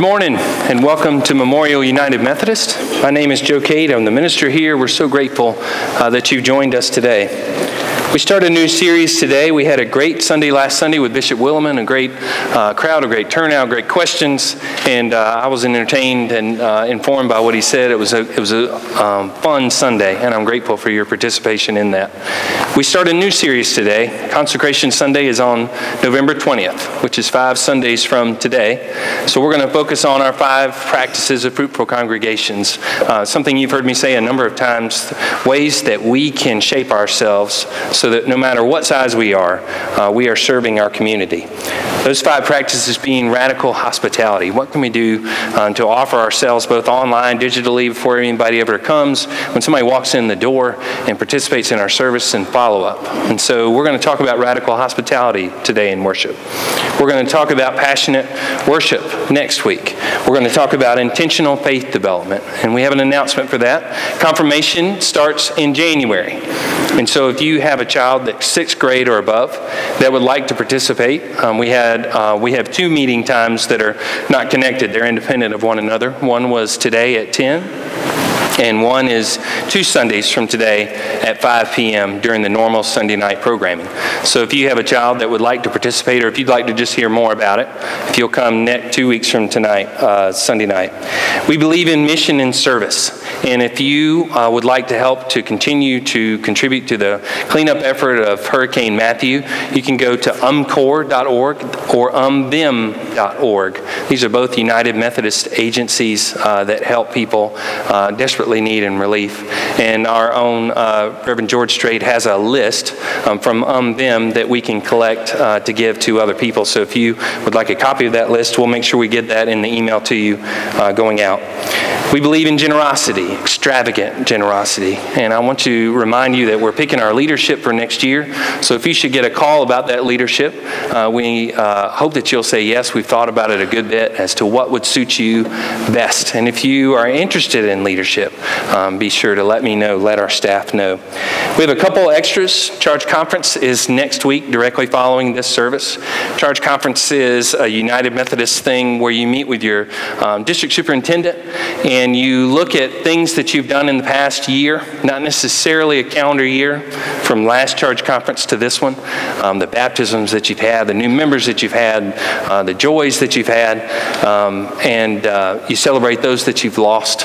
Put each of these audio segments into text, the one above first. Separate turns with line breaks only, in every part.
Good morning and welcome to Memorial United Methodist. My name is Joe Cade. I'm the minister here. We're so grateful uh, that you've joined us today. We start a new series today. We had a great Sunday last Sunday with Bishop Willimon, a great uh, crowd, a great turnout, great questions, and uh, I was entertained and uh, informed by what he said. It was a, it was a um, fun Sunday, and I'm grateful for your participation in that. We start a new series today. Consecration Sunday is on November 20th, which is five Sundays from today. So we're going to focus on our five practices of fruitful congregations. Uh, something you've heard me say a number of times, ways that we can shape ourselves so that no matter what size we are, uh, we are serving our community. Those five practices being radical hospitality. What can we do uh, to offer ourselves both online, digitally, before anybody ever comes, when somebody walks in the door and participates in our service and follow up? And so we're going to talk about radical hospitality today in worship. We're going to talk about passionate worship next week. We're going to talk about intentional faith development, and we have an announcement for that. Confirmation starts in January. And so if you have a child that's sixth grade or above that would like to participate, um, we had uh, we have two meeting times that are not connected. They're independent of one another. One was today at 10 and one is two Sundays from today at 5 p.m. during the normal Sunday night programming. So if you have a child that would like to participate, or if you'd like to just hear more about it, if you'll come next two weeks from tonight, uh, Sunday night. We believe in mission and service, and if you uh, would like to help to continue to contribute to the cleanup effort of Hurricane Matthew, you can go to umcor.org or umvim.org. These are both United Methodist agencies uh, that help people uh, desperately need in relief. And our own uh, Reverend George Strait has a list um, from um, them that we can collect uh, to give to other people. So if you would like a copy of that list, we'll make sure we get that in the email to you uh, going out. We believe in generosity, extravagant generosity. And I want to remind you that we're picking our leadership for next year. So if you should get a call about that leadership, we hope that you'll say yes. We've thought about it a good bit as to what would suit you best. And if you are interested in leadership, um, be sure to let me know, let our staff know. We have a couple extras. Charge Conference is next week, directly following this service. Charge Conference is a United Methodist thing where you meet with your um, district superintendent and you look at things that you've done in the past year, not necessarily a calendar year, from last charge conference to this one, um, the baptisms that you've had, the new members that you've had, uh, the joys that you've had, um, and uh, you celebrate those that you've lost.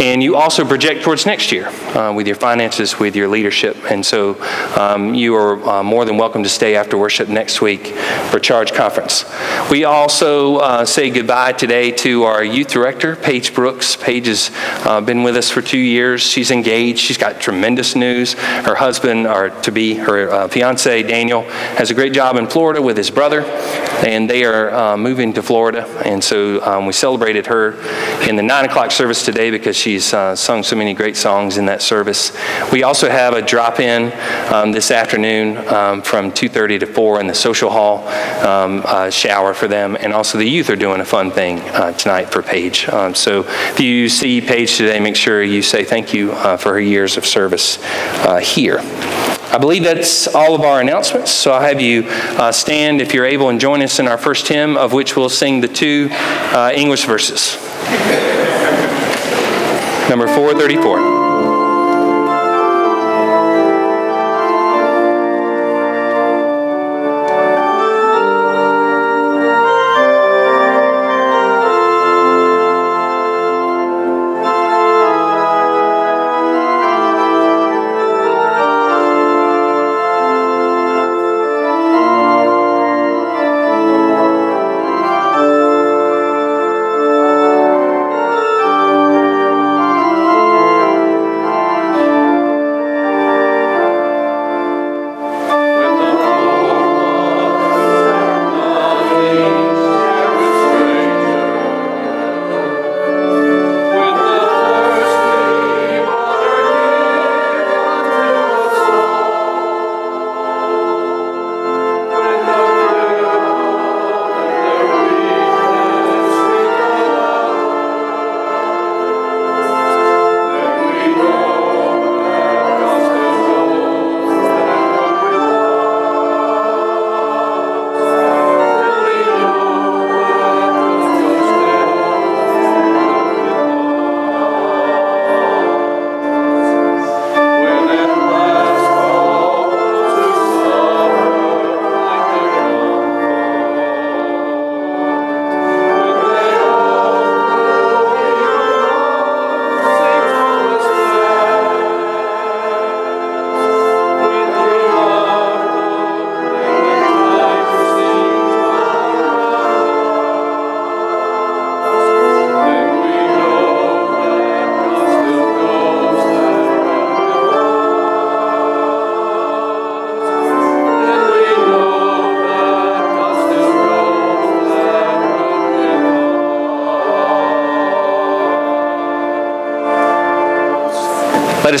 And you also project towards next year uh, with your finances, with your leadership. And so um, you are uh, more than welcome to stay after worship next week for charge conference. We also uh, say goodbye today to our youth director, Paige Brooks. Paige has uh, been with us for two years. She's engaged. She's got tremendous news. Her husband, or to be her fiance, Daniel, has a great job in Florida with his brother, and they are uh, moving to Florida. And so um, we celebrated her in the 9 o'clock service today because she's uh, sung so many great songs in that service. We also have a drop in um, this afternoon um, from 2.30 to 4 in the social hall uh, shower for them. And also the youth are doing a fun thing uh, tonight for Paige. Um, so if you you see Paige today, make sure you say thank you uh, for her years of service uh, here. I believe that's all of our announcements, so I'll have you uh, stand if you're able and join us in our first hymn, of which we'll sing the two uh, English verses. Number 434.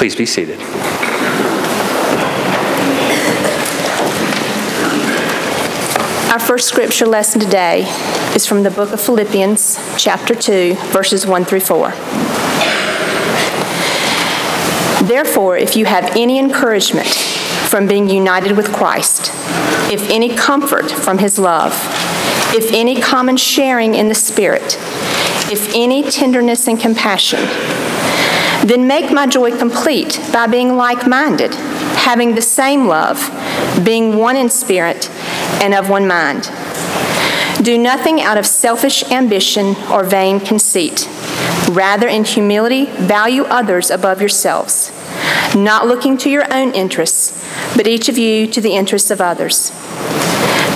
Please be seated.
Our first scripture lesson today is from the book of Philippians, chapter 2, verses 1 through 4. Therefore, if you have any encouragement from being united with Christ, if any comfort from his love, if any common sharing in the Spirit, if any tenderness and compassion, then make my joy complete by being like minded, having the same love, being one in spirit and of one mind. Do nothing out of selfish ambition or vain conceit. Rather, in humility, value others above yourselves, not looking to your own interests, but each of you to the interests of others.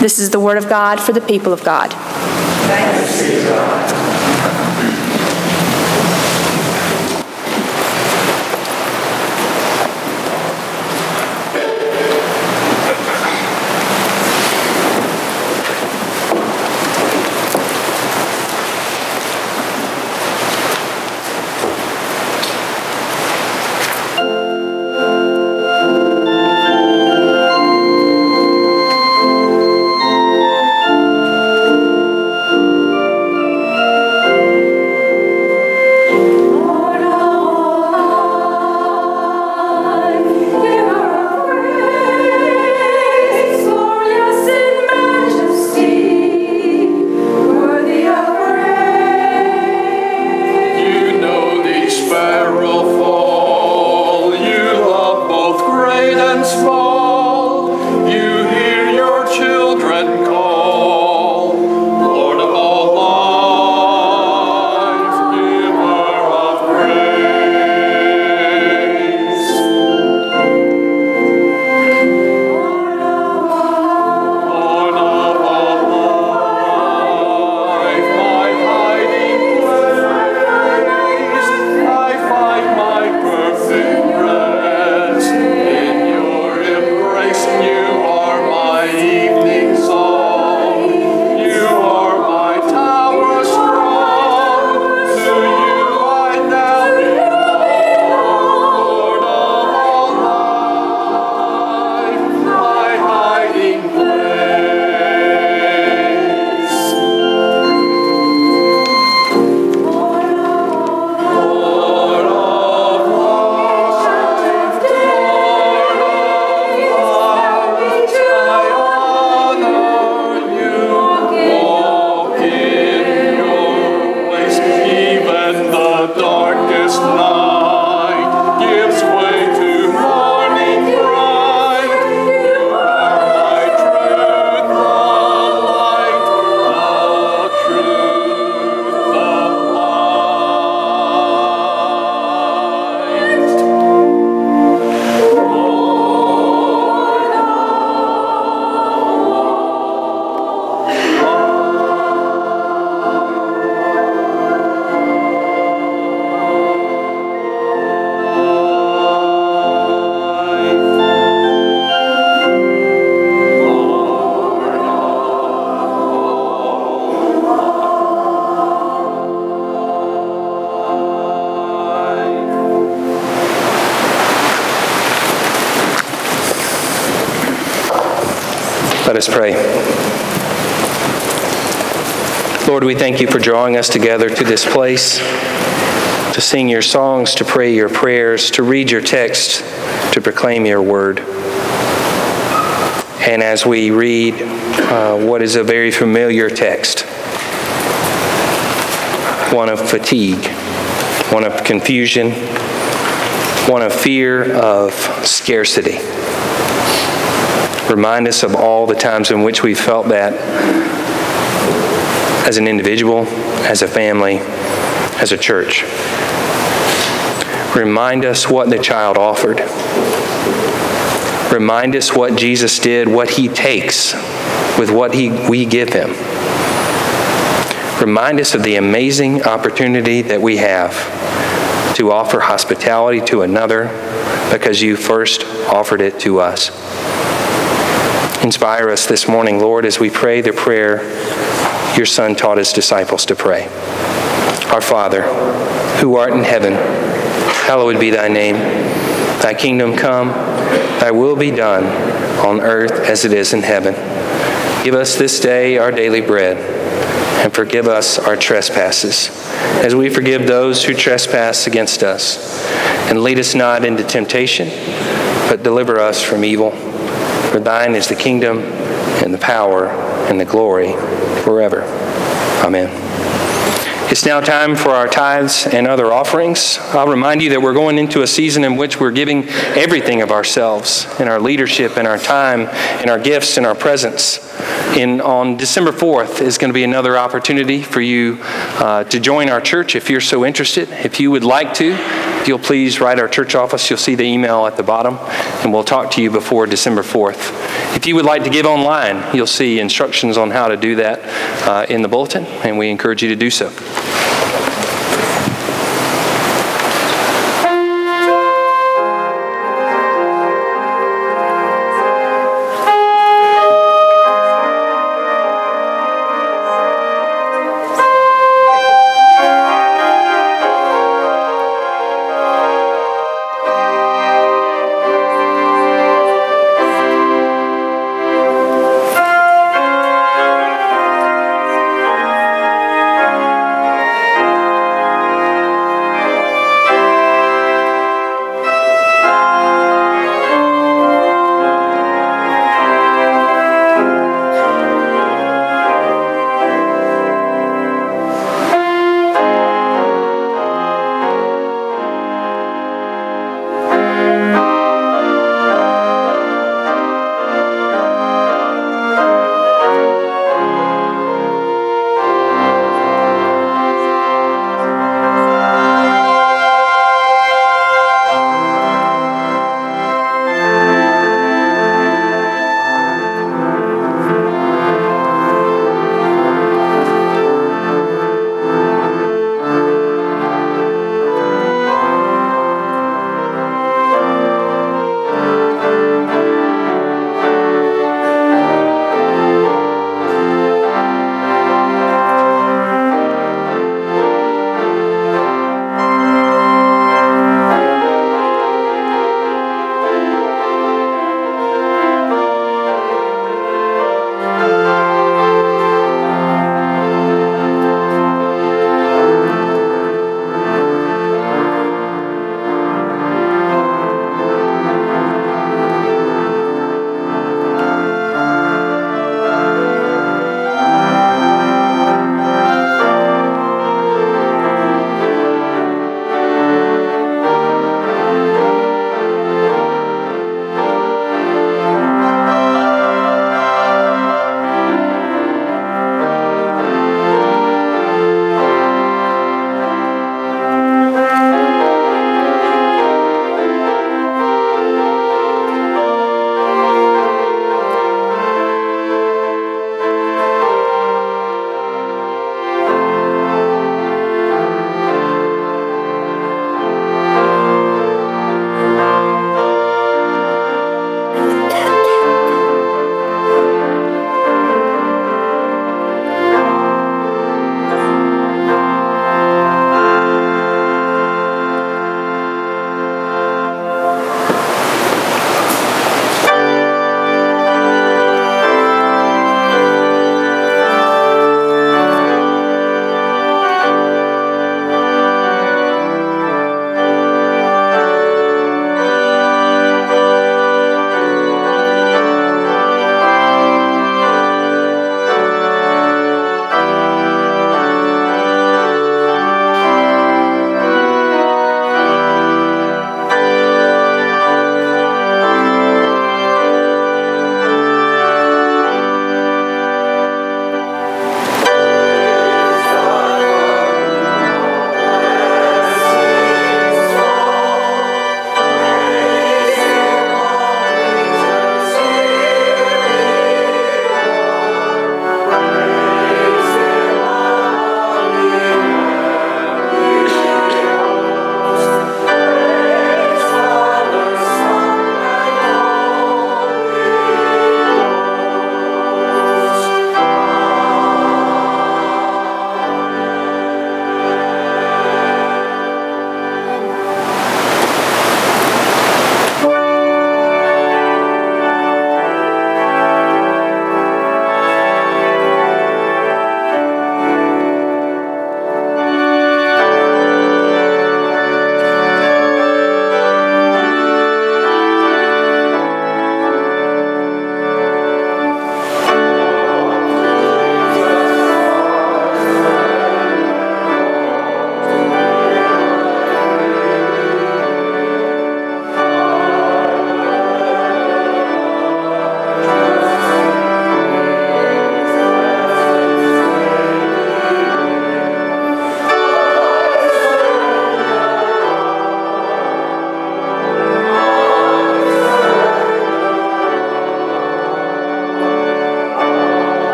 This is the word of God for the people of God. Thanks be to God.
Us pray. Lord, we thank you for drawing us together to this place to sing your songs, to pray your prayers, to read your text, to proclaim your word. And as we read uh, what is a very familiar text, one of fatigue, one of confusion, one of fear of scarcity. Remind us of all the times in which we felt that as an individual, as a family, as a church. Remind us what the child offered. Remind us what Jesus did, what he takes with what he, we give him. Remind us of the amazing opportunity that we have to offer hospitality to another because you first offered it to us. Inspire us this morning, Lord, as we pray the prayer your Son taught his disciples to pray. Our Father, who art in heaven, hallowed be thy name. Thy kingdom come, thy will be done on earth as it is in heaven. Give us this day our daily bread, and forgive us our trespasses, as we forgive those who trespass against us. And lead us not into temptation, but deliver us from evil. For thine is the kingdom, and the power, and the glory forever. Amen. It's now time for our tithes and other offerings. I'll remind you that we're going into a season in which we're giving everything of ourselves in our leadership and our time and our gifts and our presence. In, on December 4th is going to be another opportunity for you uh, to join our church if you're so interested. If you would like to, you'll please write our church office, you'll see the email at the bottom, and we'll talk to you before December 4th. If you would like to give online, you'll see instructions on how to do that uh, in the bulletin, and we encourage you to do so.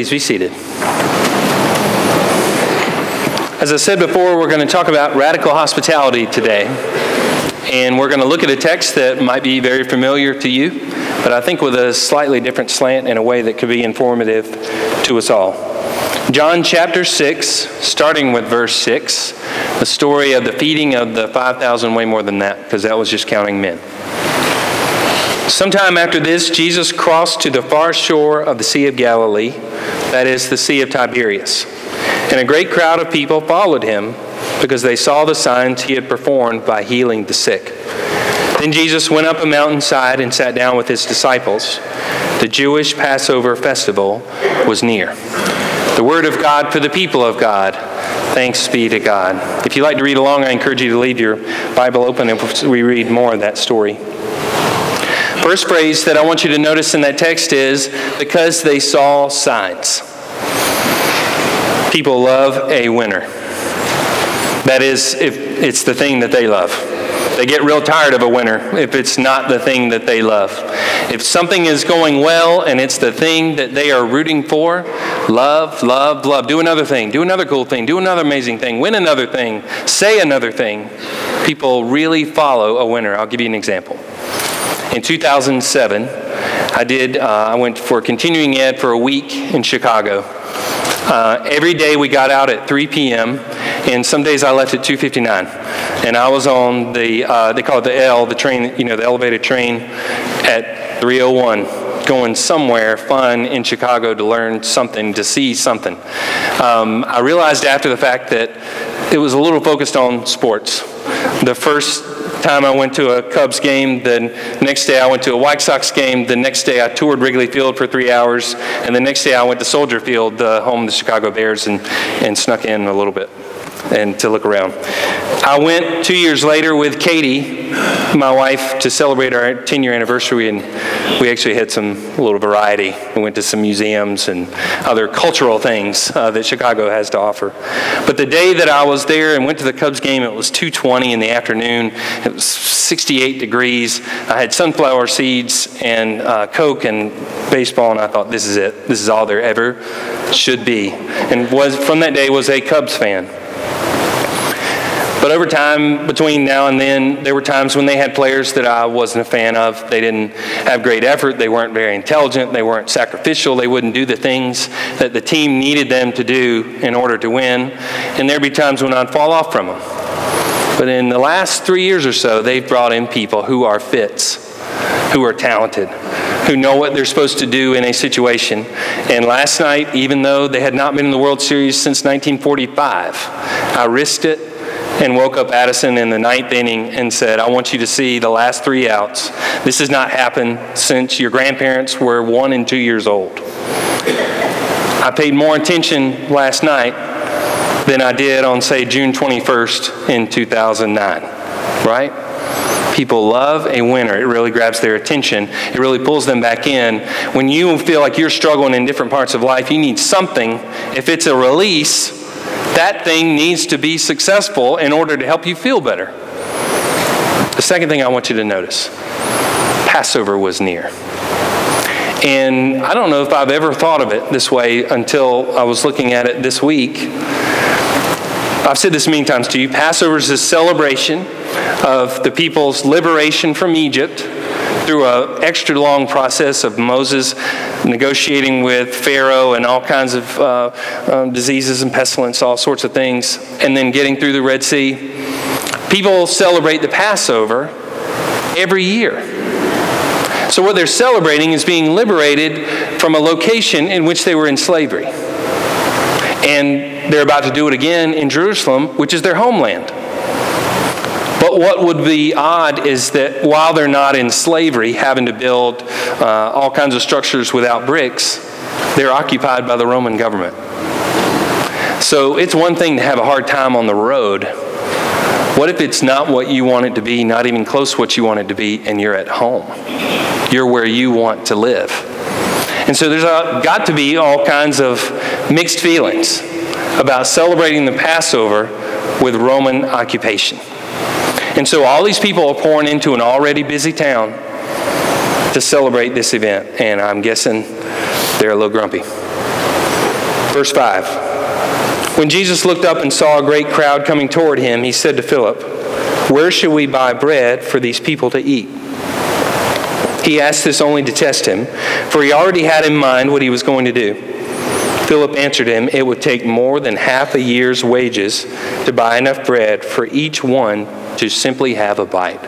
Please be seated. As I said before, we're going to talk about radical hospitality today. And we're going to look at a text that might be very familiar to you, but I think with a slightly different slant in a way that could be informative to us all. John chapter 6, starting with verse 6, the story of the feeding of the 5,000, way more than that, because that was just counting men. Sometime after this, Jesus crossed to the far shore of the Sea of Galilee, that is, the Sea of Tiberias. And a great crowd of people followed him because they saw the signs he had performed by healing the sick. Then Jesus went up a mountainside and sat down with his disciples. The Jewish Passover festival was near. The word of God for the people of God. Thanks be to God. If you'd like to read along, I encourage you to leave your Bible open and we read more of that story. First phrase that I want you to notice in that text is because they saw signs. People love a winner. That is, if it's the thing that they love. They get real tired of a winner if it's not the thing that they love. If something is going well and it's the thing that they are rooting for, love, love, love. Do another thing, do another cool thing, do another amazing thing, win another thing, say another thing. People really follow a winner. I'll give you an example. In 2007, I did. Uh, I went for continuing ed for a week in Chicago. Uh, every day we got out at 3 p.m. and some days I left at 2:59, and I was on the uh, they call it the L, the train, you know, the elevated train at 3:01 going somewhere fun in Chicago to learn something, to see something. Um, I realized after the fact that it was a little focused on sports. The first time I went to a Cubs game. The next day I went to a White Sox game. The next day I toured Wrigley Field for three hours. And the next day I went to Soldier Field, the home of the Chicago Bears, and, and snuck in a little bit and to look around. I went two years later with Katie, my wife, to celebrate our 10 year anniversary, and we actually had some little variety. We went to some museums and other cultural things uh, that Chicago has to offer. But the day that I was there and went to the Cubs game, it was 2:20 in the afternoon. It was 68 degrees. I had sunflower seeds and uh, Coke and baseball, and I thought, this is it. This is all there ever should be. And was from that day was a Cubs fan. But over time, between now and then, there were times when they had players that I wasn't a fan of. They didn't have great effort. They weren't very intelligent. They weren't sacrificial. They wouldn't do the things that the team needed them to do in order to win. And there'd be times when I'd fall off from them. But in the last three years or so, they've brought in people who are fits, who are talented, who know what they're supposed to do in a situation. And last night, even though they had not been in the World Series since 1945, I risked it and woke up Addison in the ninth inning and said, I want you to see the last three outs. This has not happened since your grandparents were one and two years old. I paid more attention last night than I did on, say, June 21st in 2009, right? People love a winner. It really grabs their attention. It really pulls them back in. When you feel like you're struggling in different parts of life, you need something. If it's a release, that thing needs to be successful in order to help you feel better. The second thing I want you to notice Passover was near. And I don't know if I've ever thought of it this way until I was looking at it this week. I've said this many times to you Passover is a celebration of the people's liberation from Egypt through an extra long process of Moses negotiating with Pharaoh and all kinds of uh, um, diseases and pestilence, all sorts of things, and then getting through the Red Sea. People celebrate the Passover every year. So, what they're celebrating is being liberated from a location in which they were in slavery. And they're about to do it again in Jerusalem, which is their homeland. But what would be odd is that while they're not in slavery, having to build uh, all kinds of structures without bricks, they're occupied by the Roman government. So it's one thing to have a hard time on the road. What if it's not what you want it to be, not even close to what you want it to be, and you're at home? You're where you want to live. And so there's got to be all kinds of mixed feelings about celebrating the Passover with Roman occupation. And so all these people are pouring into an already busy town to celebrate this event. And I'm guessing they're a little grumpy. Verse 5 When Jesus looked up and saw a great crowd coming toward him, he said to Philip, Where shall we buy bread for these people to eat? He asked this only to test him, for he already had in mind what he was going to do. Philip answered him, It would take more than half a year's wages to buy enough bread for each one to simply have a bite.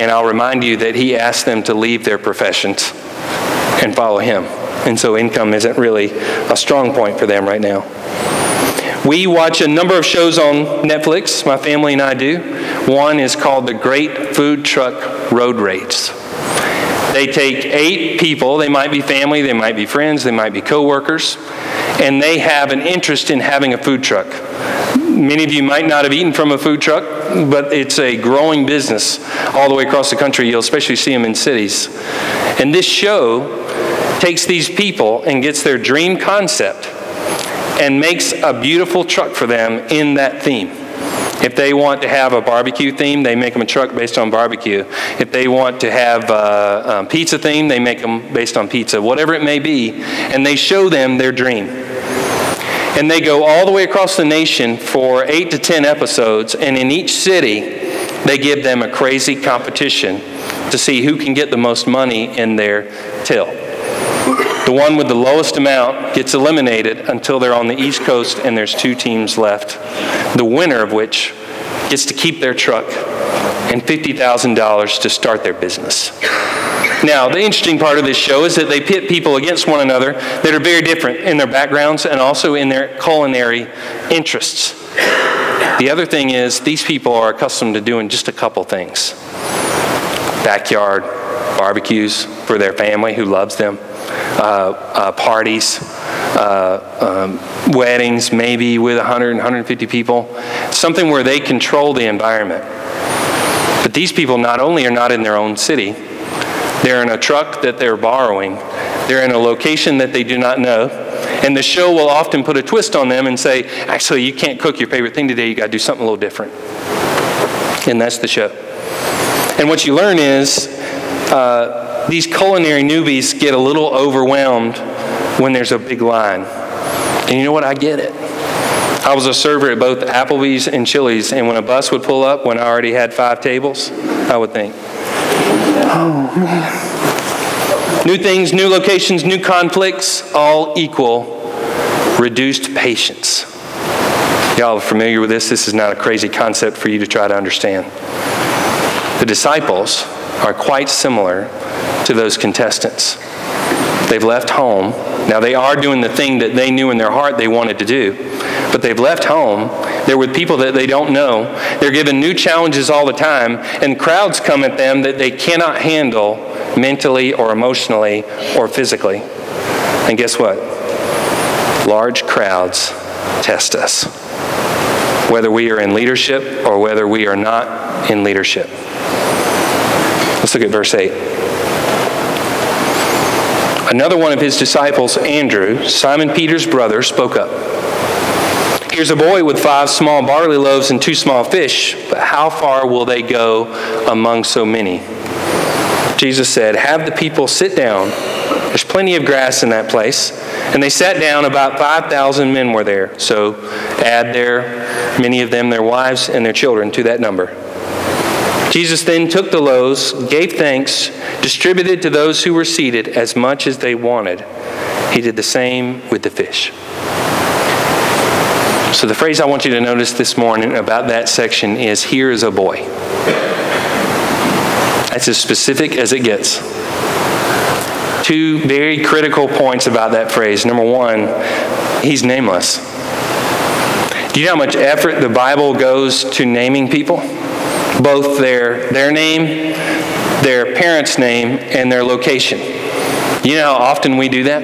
And I'll remind you that he asked them to leave their professions and follow him. And so income isn't really a strong point for them right now. We watch a number of shows on Netflix, my family and I do. One is called The Great Food Truck Road Race. They take eight people, they might be family, they might be friends, they might be coworkers, and they have an interest in having a food truck. Many of you might not have eaten from a food truck, but it's a growing business all the way across the country. You'll especially see them in cities. And this show takes these people and gets their dream concept and makes a beautiful truck for them in that theme. If they want to have a barbecue theme, they make them a truck based on barbecue. If they want to have a, a pizza theme, they make them based on pizza, whatever it may be, and they show them their dream. And they go all the way across the nation for eight to ten episodes, and in each city, they give them a crazy competition to see who can get the most money in their till. The one with the lowest amount gets eliminated until they're on the East Coast and there's two teams left. The winner of which gets to keep their truck and $50,000 to start their business. Now, the interesting part of this show is that they pit people against one another that are very different in their backgrounds and also in their culinary interests. The other thing is, these people are accustomed to doing just a couple things backyard barbecues for their family who loves them, parties, uh, um, weddings, maybe with 100 150 people, something where they control the environment. But these people not only are not in their own city, they're in a truck that they're borrowing, they're in a location that they do not know. And the show will often put a twist on them and say, actually, you can't cook your favorite thing today, you got to do something a little different. And that's the show. And what you learn is uh, these culinary newbies get a little overwhelmed when there's a big line. And you know what? I get it. I was a server at both Applebee's and Chili's, and when a bus would pull up when I already had five tables, I would think, oh man. New things, new locations, new conflicts, all equal reduced patience. Y'all are familiar with this? This is not a crazy concept for you to try to understand. The disciples are quite similar to those contestants. They've left home. Now, they are doing the thing that they knew in their heart they wanted to do, but they've left home. They're with people that they don't know. They're given new challenges all the time, and crowds come at them that they cannot handle mentally or emotionally or physically. And guess what? Large crowds test us, whether we are in leadership or whether we are not in leadership. Let's look at verse 8. Another one of his disciples, Andrew, Simon Peter's brother, spoke up. Here's a boy with five small barley loaves and two small fish, but how far will they go among so many? Jesus said, Have the people sit down. There's plenty of grass in that place. And they sat down, about 5,000 men were there. So add there, many of them, their wives and their children to that number. Jesus then took the loaves, gave thanks, distributed to those who were seated as much as they wanted. He did the same with the fish. So, the phrase I want you to notice this morning about that section is here is a boy. That's as specific as it gets. Two very critical points about that phrase. Number one, he's nameless. Do you know how much effort the Bible goes to naming people? Both their, their name, their parents' name, and their location. You know how often we do that?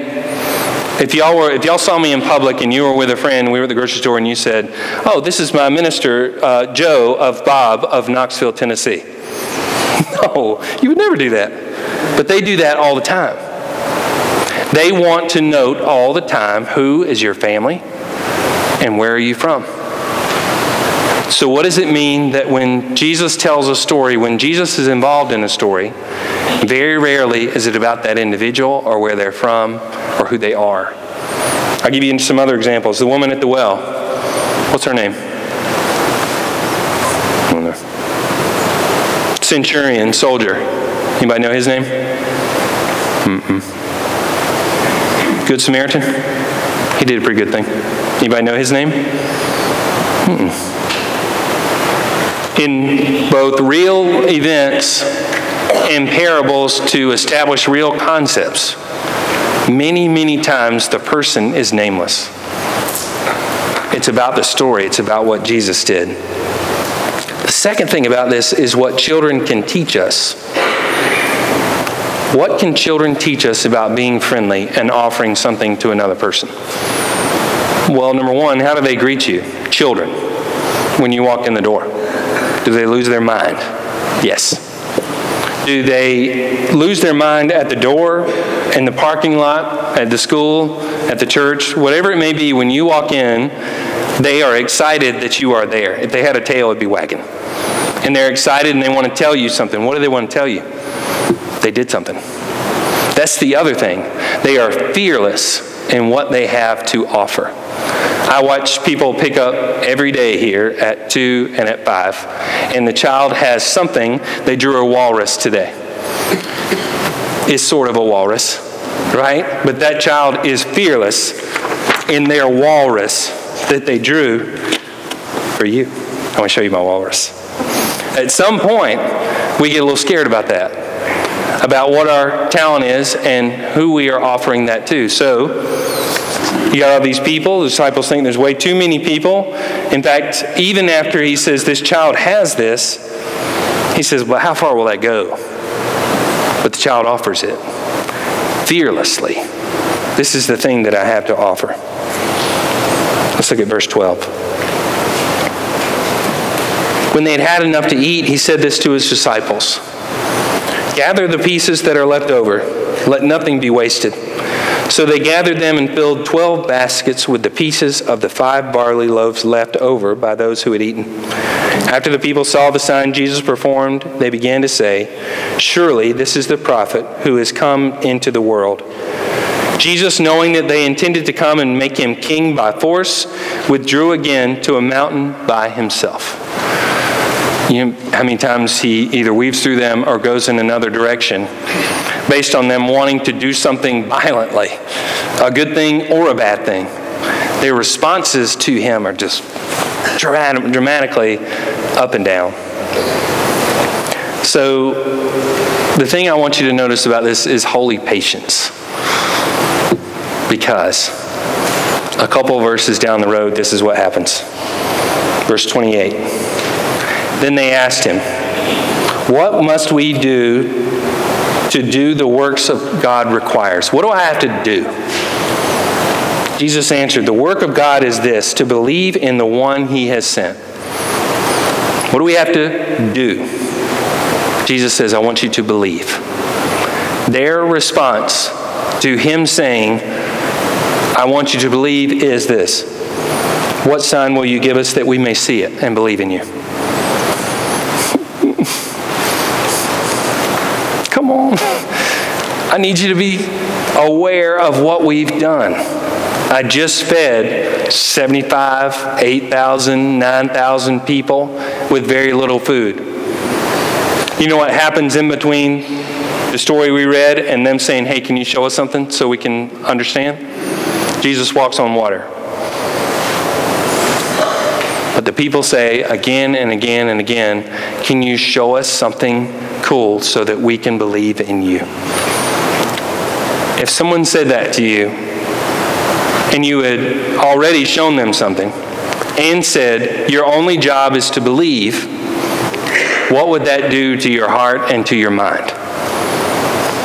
If y'all were, if y'all saw me in public and you were with a friend, we were at the grocery store, and you said, "Oh, this is my minister, uh, Joe of Bob of Knoxville, Tennessee." no, you would never do that. But they do that all the time. They want to note all the time who is your family and where are you from. So, what does it mean that when Jesus tells a story, when Jesus is involved in a story, very rarely is it about that individual or where they're from or who they are? I'll give you some other examples. The woman at the well. What's her name? Centurion, soldier. Anybody know his name? Mm-mm. Good Samaritan? He did a pretty good thing. Anybody know his name? Mm-mm. In both real events and parables to establish real concepts, many, many times the person is nameless. It's about the story, it's about what Jesus did. The second thing about this is what children can teach us. What can children teach us about being friendly and offering something to another person? Well, number one, how do they greet you? Children, when you walk in the door. Do they lose their mind? Yes. Do they lose their mind at the door, in the parking lot, at the school, at the church, whatever it may be, when you walk in, they are excited that you are there. If they had a tail, it'd be wagging. And they're excited and they want to tell you something. What do they want to tell you? They did something. That's the other thing. They are fearless in what they have to offer. I watch people pick up every day here at 2 and at 5, and the child has something. They drew a walrus today. It's sort of a walrus, right? But that child is fearless in their walrus that they drew for you. I want to show you my walrus. At some point, we get a little scared about that about what our talent is and who we are offering that to. So, you got all these people. The disciples think there's way too many people. In fact, even after he says this child has this, he says, Well, how far will that go? But the child offers it fearlessly. This is the thing that I have to offer. Let's look at verse 12. When they had had enough to eat, he said this to his disciples Gather the pieces that are left over, let nothing be wasted. So they gathered them and filled twelve baskets with the pieces of the five barley loaves left over by those who had eaten. After the people saw the sign Jesus performed, they began to say, Surely this is the prophet who has come into the world. Jesus, knowing that they intended to come and make him king by force, withdrew again to a mountain by himself. You know how many times he either weaves through them or goes in another direction based on them wanting to do something violently, a good thing or a bad thing. Their responses to him are just dramatically up and down. So, the thing I want you to notice about this is holy patience. Because a couple verses down the road, this is what happens. Verse 28. Then they asked him, What must we do to do the works of God requires? What do I have to do? Jesus answered, The work of God is this to believe in the one he has sent. What do we have to do? Jesus says, I want you to believe. Their response to him saying, I want you to believe is this What sign will you give us that we may see it and believe in you? Come on. I need you to be aware of what we've done. I just fed 75, 8,000, 9,000 people with very little food. You know what happens in between the story we read and them saying, Hey, can you show us something so we can understand? Jesus walks on water. But the people say again and again and again, Can you show us something cool so that we can believe in you. If someone said that to you and you had already shown them something and said, Your only job is to believe, what would that do to your heart and to your mind?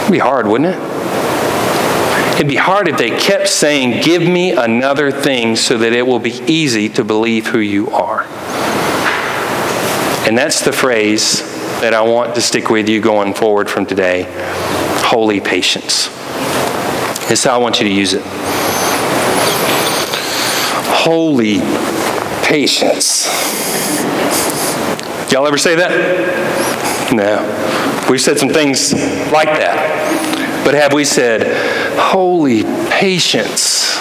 It'd be hard, wouldn't it? It'd be hard if they kept saying, Give me another thing so that it will be easy to believe who you are. And that's the phrase that I want to stick with you going forward from today holy patience. It's how I want you to use it. Holy patience. Y'all ever say that? No. We've said some things like that. But have we said, holy patience?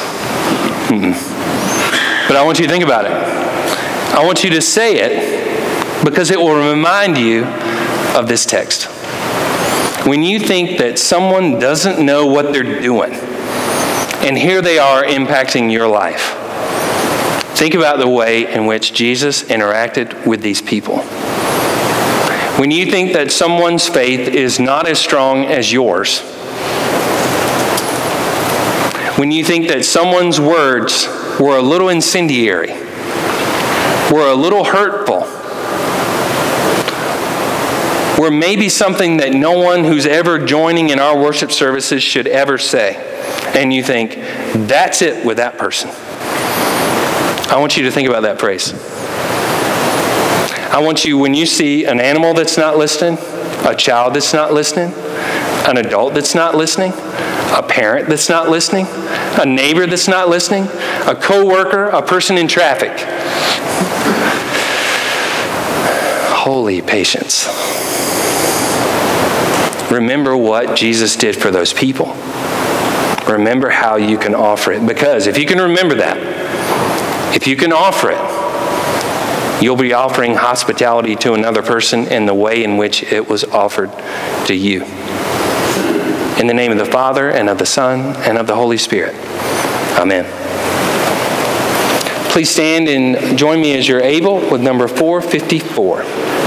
But I want you to think about it. I want you to say it because it will remind you of this text. When you think that someone doesn't know what they're doing, and here they are impacting your life, think about the way in which Jesus interacted with these people. When you think that someone's faith is not as strong as yours, when you think that someone's words were a little incendiary, were a little hurtful, were maybe something that no one who's ever joining in our worship services should ever say, and you think, that's it with that person. I want you to think about that phrase. I want you, when you see an animal that's not listening, a child that's not listening, an adult that's not listening, a parent that's not listening, a neighbor that's not listening, a coworker, a person in traffic. Holy patience. Remember what Jesus did for those people. Remember how you can offer it. Because if you can remember that, if you can offer it, You'll be offering hospitality to another person in the way in which it was offered to you. In the name of the Father, and of the Son, and of the Holy Spirit. Amen. Please stand and join me as you're able with number 454.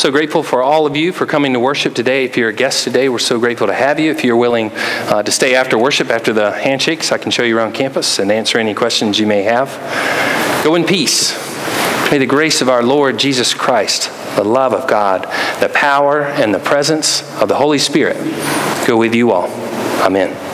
So grateful for all of you for coming to worship today. If you're a guest today, we're so grateful to have you. If you're willing uh, to stay after worship, after the handshakes, I can show you around campus and answer any questions you may have. Go in peace. May the grace of our Lord Jesus Christ, the love of God, the power and the presence of the Holy Spirit go with you all. Amen.